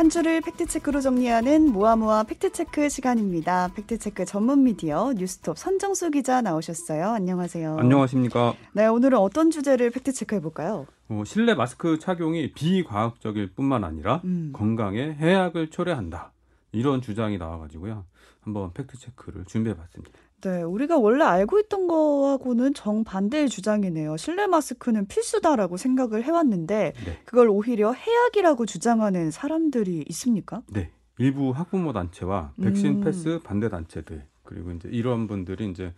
한 주를 팩트체크로 정리하는 모아모아 팩트체크 시간입니다. 팩트체크 전문 미디어 뉴스톱 선정수 기자 나오셨어요. 안녕하세요. 안녕하십니까. 네, 오늘은 어떤 주제를 팩트체크 해 볼까요? 어, 실내 마스크 착용이 비과학적일 뿐만 아니라 음. 건강에 해악을 초래한다. 이런 주장이 나와가지고요. 한번 팩트체크를 준비해봤습니다. 네, 우리가 원래 알고 있던 거하고는 정반대의 주장이네요. 실내 마스크는 필수다라고 생각을 해왔는데 네. 그걸 오히려 해악이라고 주장하는 사람들이 있습니까? 네, 일부 학부모 단체와 백신 음. 패스 반대 단체들 그리고 이제 이런 분들이 이제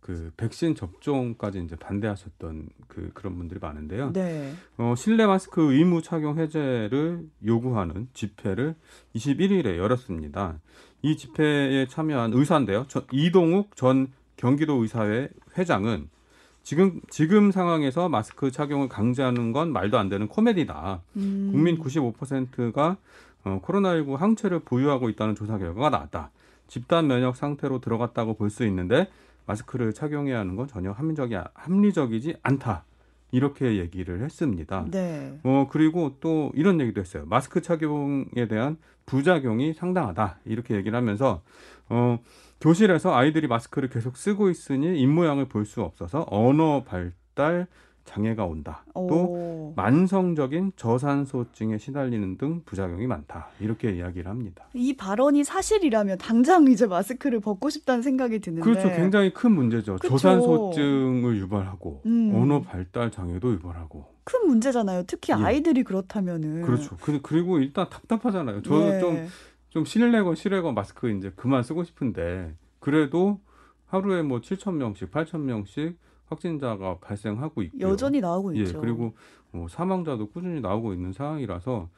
그 백신 접종까지 이제 반대하셨던 그 그런 분들이 많은데요. 네. 어, 실내 마스크 의무 착용 해제를 요구하는 집회를 21일에 열었습니다. 이 집회에 참여한 의사인데요. 저, 이동욱 전 경기도 의사회 회장은 지금 지금 상황에서 마스크 착용을 강제하는 건 말도 안 되는 코미디다. 음. 국민 95%가 어, 코로나19 항체를 보유하고 있다는 조사 결과가 나왔다. 집단 면역 상태로 들어갔다고 볼 수 있는데 마스크를 착용해야 하는 건 전혀 합리적이 합리적이지 않다. 이렇게 얘기를 했습니다. 네. 어 그리고 또 이런 얘기도 했어요. 마스크 착용에 대한 부작용이 상당하다. 이렇게 얘기를 하면서 어 교실에서 아이들이 마스크를 계속 쓰고 있으니 입 모양을 볼 수 없어서 언어 발달 장애가 온다. 오. 또 만성적인 저산소증에 시달리는 등 부작용이 많다. 이렇게 이야기를 합니다. 이 발언이 사실이라면 당장 이제 마스크를 벗고 싶다는 생각이 드는데 그렇죠. 굉장히 큰 문제죠. 그쵸. 저산소증을 유발하고 음. 언어 발달 장애도 유발하고 큰 문제잖아요. 특히 예. 아이들이 그렇다면은 그렇죠. 그, 그리고 일단 답답하잖아요. 저는 좀좀 예. 좀 실내건 실외건 마스크 이제 그만 쓰고 싶은데 그래도 하루에 뭐 7천 명씩, 8천 명씩 확진자가 발생하고 있고 여전히 나오고 예, 있죠. 그리고 뭐 사망자도 꾸준히 나오고 있는 상황이라서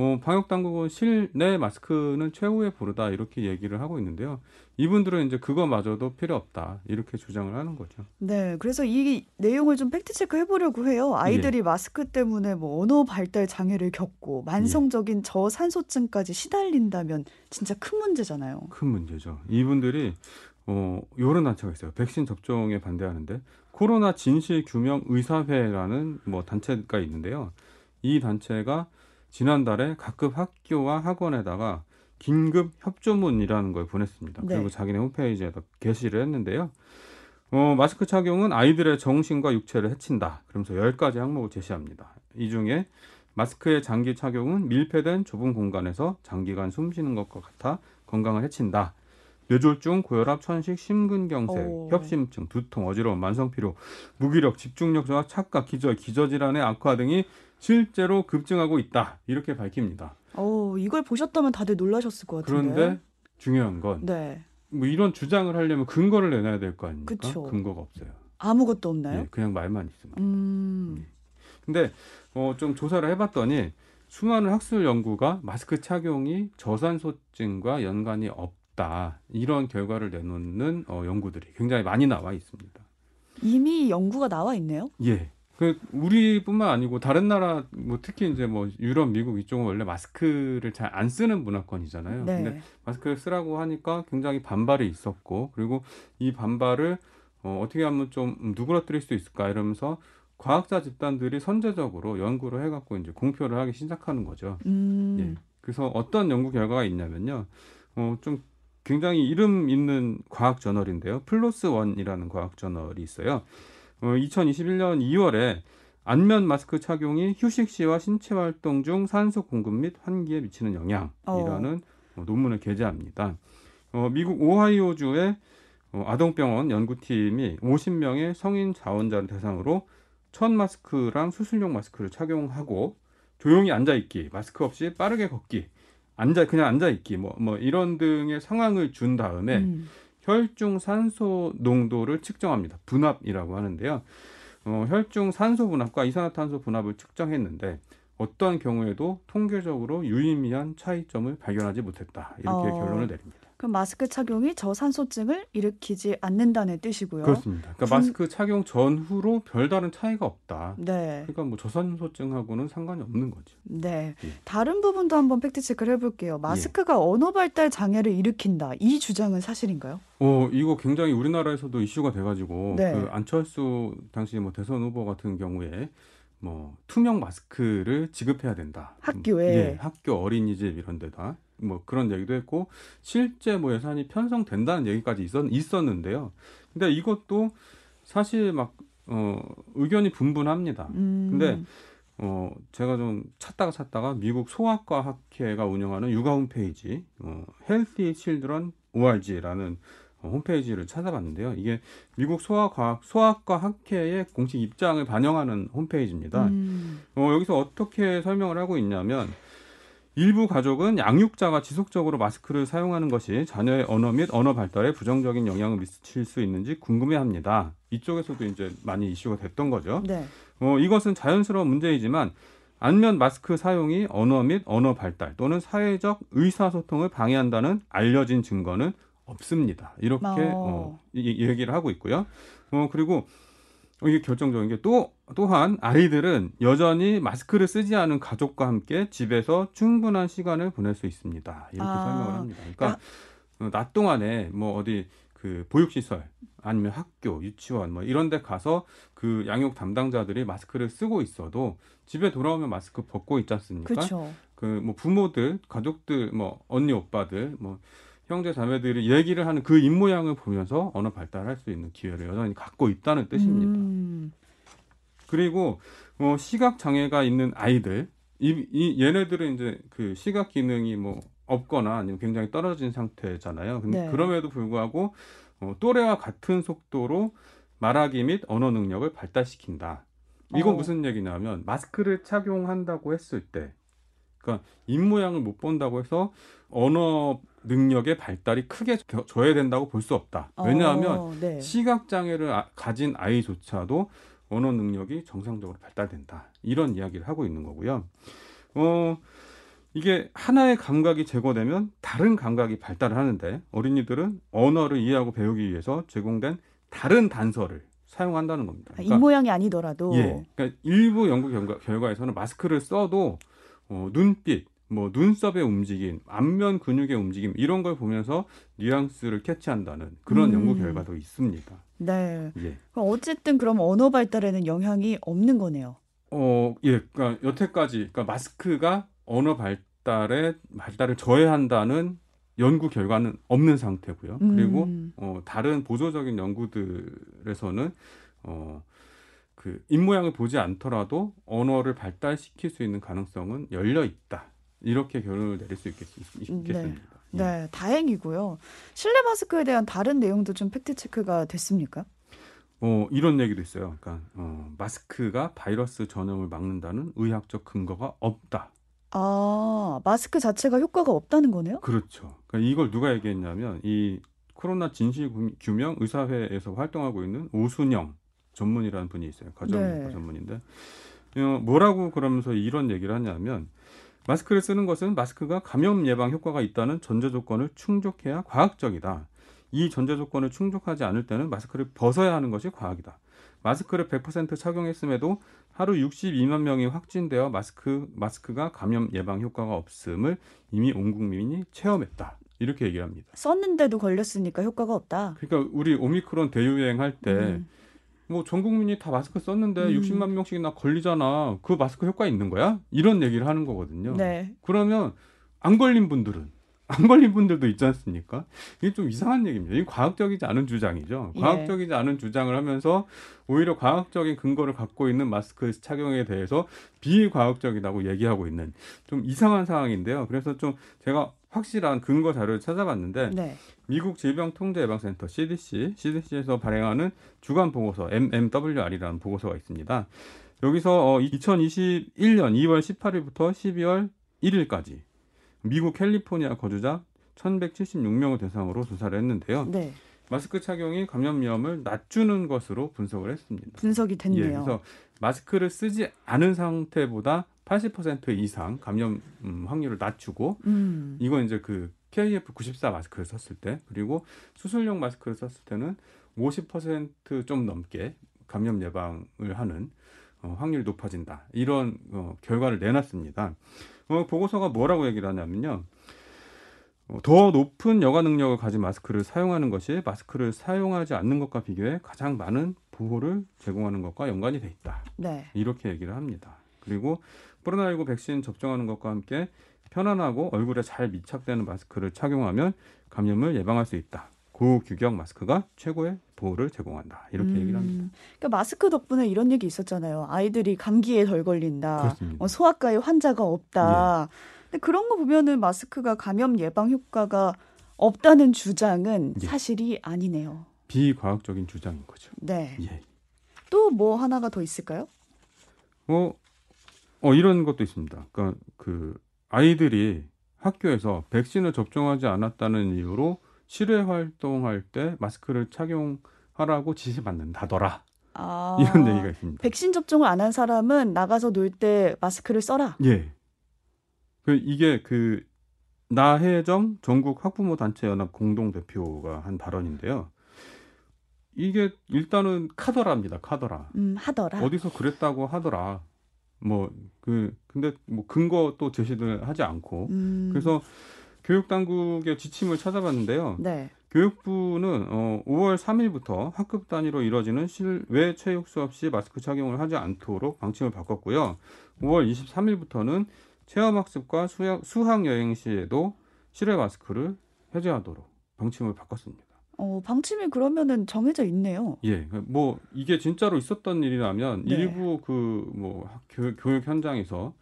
어, 방역 당국은 실내 마스크는 최후의 보루다 이렇게 얘기를 하고 있는데요. 이분들은 이제 그거마저도 필요 없다 이렇게 주장을 하는 거죠. 네, 그래서 이 내용을 좀 팩트 체크 해 보려고 해요. 아이들이 예. 마스크 때문에 뭐 언어 발달 장애를 겪고 만성적인 예. 저산소증까지 시달린다면 진짜 큰 문제잖아요. 큰 문제죠. 이분들이 어, 요런 단체가 있어요. 백신 접종에 반대하는데 코로나 진실 규명 의사회라는 뭐 단체가 있는데요. 이 단체가 지난달에 각급 학교와 학원에다가 긴급 협조문이라는 걸 보냈습니다. 네. 그리고 자기네 홈페이지에다 게시를 했는데요. 어, 마스크 착용은 아이들의 정신과 육체를 해친다. 그러면서 10가지 항목을 제시합니다. 이 중에 마스크의 장기 착용은 밀폐된 좁은 공간에서 장기간 숨 쉬는 것과 같아 건강을 해친다. 뇌졸중, 고혈압, 천식, 심근경색, 오. 협심증, 두통, 어지러움, 만성피로, 무기력, 집중력 저하, 착각, 기절, 기저질환의 악화 등이 실제로 급증하고 있다. 이렇게 밝힙니다. 오, 이걸 보셨다면 다들 놀라셨을 것 같은데. 그런데 중요한 건 네. 뭐 이런 주장을 하려면 근거를 내놔야 될 거 아닙니까? 그쵸. 근거가 없어요. 아무것도 없나요? 네, 그냥 말만 있으면. 음. 네. 근데 어, 좀 조사를 해봤더니 수많은 학술 연구가 마스크 착용이 저산소증과 연관이 없 없다 이런 결과를 내놓는 어, 연구들이 굉장히 많이 나와 있습니다. 이미 연구가 나와 있네요. 예. 그 우리뿐만 아니고 다른 나라 뭐 특히 이제 뭐 유럽, 미국 이쪽은 원래 마스크를 잘 안 쓰는 문화권이잖아요. 네. 근데 마스크를 쓰라고 하니까 굉장히 반발이 있었고 그리고 이 반발을 어, 어떻게 하면 좀 누그러뜨릴 수 있을까 이러면서 과학자 집단들이 선제적으로 연구를 해갖고 이제 공표를 하기 시작하는 거죠. 음. 예. 그래서 어떤 연구 결과가 있냐면요. 어, 좀 굉장히 이름 있는 과학 저널인데요. 플러스 원이라는 과학 저널이 있어요. 어, 2021년 2월에 안면 마스크 착용이 휴식 시와 신체 활동 중 산소 공급 및 환기에 미치는 영향이라는 어. 논문을 게재합니다. 어, 미국 오하이오주의 어, 아동병원 연구팀이 50명의 성인 자원자를 대상으로 첫 마스크랑 수술용 마스크를 착용하고 조용히 앉아 있기, 마스크 없이 빠르게 걷기, 앉아 그냥 앉아 있기 뭐뭐 뭐 이런 등의 상황을 준 다음에 음. 혈중 산소 농도를 측정합니다. 분압이라고 하는데요. 어, 혈중 산소 분압과 이산화탄소 분압을 측정했는데 어떠한 경우에도 통계적으로 유의미한 차이점을 발견하지 못했다. 이렇게 어. 결론을 내립니다. 그럼 마스크 착용이 저산소증을 일으키지 않는다는 뜻이고요. 그렇습니다. 그러니까 중... 마스크 착용 전후로 별다른 차이가 없다. 네. 그러니까 뭐 저산소증하고는 상관이 없는 거죠. 네. 예. 다른 부분도 한번 팩트 체크를 해볼게요. 마스크가 예. 언어 발달 장애를 일으킨다. 이 주장은 사실인가요? 어, 이거 굉장히 우리나라에서도 이슈가 돼가지고 네. 그 안철수 당시 뭐 대선 후보 같은 경우에 뭐 투명 마스크를 지급해야 된다. 학교에 예, 학교 어린이집 이런 데다 뭐 그런 얘기도 했고 실제 뭐 예산이 편성된다는 얘기까지 있었, 있었는데요. 근데 이것도 사실 막 어, 의견이 분분합니다. 음. 근데 어, 제가 좀 찾다가 찾다가 미국 소아과 학회가 운영하는 육아 홈페이지 어, Healthy Children ORG라는 어, 홈페이지를 찾아봤는데요. 이게 미국 소아과학 소아과 학회의 공식 입장을 반영하는 홈페이지입니다. 음. 어, 여기서 어떻게 설명을 하고 있냐면 일부 가족은 양육자가 지속적으로 마스크를 사용하는 것이 자녀의 언어 및 언어 발달에 부정적인 영향을 미칠 수 있는지 궁금해합니다. 이쪽에서도 이제 많이 이슈가 됐던 거죠. 네. 어, 이것은 자연스러운 문제이지만 안면 마스크 사용이 언어 및 언어 발달 또는 사회적 의사소통을 방해한다는 알려진 증거는 없습니다. 이렇게 어. 어, 이, 얘기를 하고 있고요. 어, 그리고 이게 결정적인 게 또 또한 아이들은 여전히 마스크를 쓰지 않은 가족과 함께 집에서 충분한 시간을 보낼 수 있습니다. 이렇게 아. 설명을 합니다. 그러니까 어, 낮 동안에 뭐 어디 그 보육시설 아니면 학교, 유치원 뭐 이런 데 가서 그 양육 담당자들이 마스크를 쓰고 있어도 집에 돌아오면 마스크 벗고 있지 않습니까? 그렇죠. 그뭐 부모들, 가족들, 뭐 언니 오빠들, 뭐 형제 자매들이 얘기를 하는 그 입모양을 보면서 언어 발달할 수 있는 기회를 여전히 갖고 있다는 뜻입니다. 음. 그리고 어, 시각 장애가 있는 아이들, 이, 이 얘네들은 이제 그 시각 기능이 뭐 없거나 아니면 굉장히 떨어진 상태잖아요. 근데 네. 그럼에도 불구하고 어, 또래와 같은 속도로 말하기 및 언어 능력을 발달시킨다. 이건 어. 무슨 얘기냐면 마스크를 착용한다고 했을 때, 그러니까 입 모양을 못 본다고 해서 언어 능력의 발달이 크게 저- 저해된다고 볼 수 없다. 왜냐하면 어, 네. 시각 장애를 아- 가진 아이조차도 언어 능력이 정상적으로 발달된다. 이런 이야기를 하고 있는 거고요. 어, 이게 하나의 감각이 제거되면 다른 감각이 발달을 하는데 어린이들은 언어를 이해하고 배우기 위해서 제공된 다른 단서를 사용한다는 겁니다. 아, 입 모양이 아니더라도 예, 그러니까 일부 연구 결과, 결과에서는 마스크를 써도 어, 눈빛, 뭐 눈썹의 움직임, 안면 근육의 움직임 이런 걸 보면서 뉘앙스를 캐치한다는 그런 음. 연구 결과도 있습니다. 네. 예. 어쨌든 그럼 언어 발달에는 영향이 없는 거네요. 어, 예, 그러니까 여태까지 그러니까 마스크가 언어 발달에 발달을 저해한다는 연구 결과는 없는 상태고요. 그리고 음. 어, 다른 보조적인 연구들에서는 어, 그 입모양을 보지 않더라도 언어를 발달시킬 수 있는 가능성은 열려 있다. 이렇게 결론을 내릴 수 있겠, 있겠습니다. 예. 네, 다행이고요. 실내 마스크에 대한 다른 내용도 좀 팩트 체크가 됐습니까? 어, 이런 얘기도 있어요. 그러니까 어, 마스크가 바이러스 전염을 막는다는 의학적 근거가 없다. 아, 마스크 자체가 효과가 없다는 거네요? 그렇죠. 그러니까 이걸 누가 얘기했냐면 이 코로나 진실 구- 규명 의사회에서 활동하고 있는 오순영 전문이라는 분이 있어요. 가정의학과 네. 전문인데 어, 뭐라고 그러면서 이런 얘기를 하냐면 마스크를 쓰는 것은 마스크가 감염 예방 효과가 있다는 전제 조건을 충족해야 과학적이다. 이 전제 조건을 충족하지 않을 때는 마스크를 벗어야 하는 것이 과학이다. 마스크를 100% 착용했음에도 하루 62만 명이 확진되어 마스크 마스크가 감염 예방 효과가 없음을 이미 온 국민이 체험했다. 이렇게 얘기를 합니다. 썼는데도 걸렸으니까 효과가 없다. 그러니까 우리 오미크론 대유행 할 때 음. 뭐 전 국민이 다 마스크 썼는데 음. 60만 명씩이나 걸리잖아. 그 마스크 효과 있는 거야? 이런 얘기를 하는 거거든요. 네. 그러면 안 걸린 분들은 안 걸린 분들도 있지 않습니까? 이게 좀 이상한 얘기입니다. 이게 과학적이지 않은 주장이죠. 예. 과학적이지 않은 주장을 하면서 오히려 과학적인 근거를 갖고 있는 마스크 착용에 대해서 비과학적이라고 얘기하고 있는 좀 이상한 상황인데요. 그래서 좀 제가 확실한 근거 자료를 찾아봤는데 네. 미국 질병통제예방센터 CDC, CDC에서 발행하는 주간 보고서 MMWR이라는 보고서가 있습니다. 여기서 어, 2021년 2월 18일부터 12월 1일까지 미국 캘리포니아 거주자 1,176명을 대상으로 조사를 했는데요. 네. 마스크 착용이 감염 위험을 낮추는 것으로 분석을 했습니다. 분석이 예, 됐네요. 그래서 마스크를 쓰지 않은 상태보다 80% 이상 감염 음, 확률을 낮추고 음. 이건 이제 그 KF94 마스크를 썼을 때 그리고 수술용 마스크를 썼을 때는 50%좀 넘게 감염 예방을 하는 어, 확률이 높아진다. 이런 어, 결과를 내놨습니다. 어, 보고서가 뭐라고 얘기를 하냐면요. 어, 더 높은 여가 능력을 가진 마스크를 사용하는 것이 마스크를 사용하지 않는 것과 비교해 가장 많은 보호를 제공하는 것과 연관이 돼 있다. 네. 이렇게 얘기를 합니다. 그리고 코로나19 백신 접종하는 것과 함께 편안하고 얼굴에 잘 밀착되는 마스크를 착용하면 감염을 예방할 수 있다. 고규격 마스크가 최고의 보호를 제공한다. 이렇게 음, 얘기를 합니다. 그러니까 마스크 덕분에 이런 얘기 있었잖아요. 아이들이 감기에 덜 걸린다. 어, 소아과에 환자가 없다. 근데 그런 거 보면은 마스크가 감염 예방 효과가 없다는 주장은 예. 사실이 아니네요. 비과학적인 주장인 거죠. 네. 예. 또뭐 하나가 더 있을까요? 어, 어 이런 것도 있습니다. 그러니까 그 아이들이 학교에서 백신을 접종하지 않았다는 이유로 실외 활동할 때 마스크를 착용하라고 지시받는다더라. 아, 이런 얘기가 있습니다. 백신 접종을 안 한 사람은 나가서 놀 때 마스크를 써라. 예. 그 이게 그 나혜정 전국 학부모 단체 연합 공동 대표가 한 발언인데요. 이게 일단은 카더라입니다. 카더라. 음, 하더라. 어디서 그랬다고 하더라. 뭐 그 근데 뭐 근거 또 제시를 하지 않고 음, 그래서 교육 당국의 지침을 찾아봤는데요. 네. 교육부는 어, 5월 3일부터 학급 단위로 이뤄지는 실외 체육 수업 시 마스크 착용을 하지 않도록 방침을 바꿨고요. 5월 23일부터는 체험학습과 수학, 수학 여행 시에도 실외 마스크를 해제하도록 방침을 바꿨습니다. 어, 방침이 그러면은 정해져 있네요. 예, 뭐 이게 진짜로 있었던 일이라면 네. 일부 그 뭐 교육, 교육 현장에서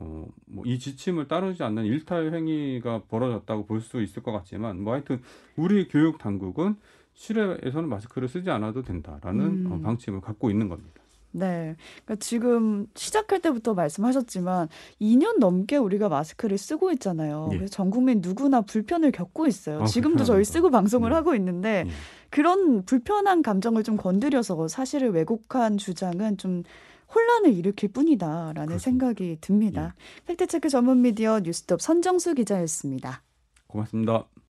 어, 뭐 이 지침을 따르지 않는 일탈 행위가 벌어졌다고 볼 수 있을 것 같지만 뭐 하여튼 우리 교육 당국은 실외에서는 마스크를 쓰지 않아도 된다라는 음. 어, 방침을 갖고 있는 겁니다. 네. 그러니까 지금 시작할 때부터 말씀하셨지만 2년 넘게 우리가 마스크를 쓰고 있잖아요. 예. 그래서 전 국민 누구나 불편을 겪고 있어요. 아, 지금도 저희 불편합니다. 쓰고 방송을 네. 하고 있는데 예. 그런 불편한 감정을 좀 건드려서 사실을 왜곡한 주장은 좀 혼란을 일으킬 뿐이다라는 그렇습니다. 예. 생각이 듭니다. 팩트체크 전문 미디어 뉴스톱 선정수 기자였습니다. 고맙습니다.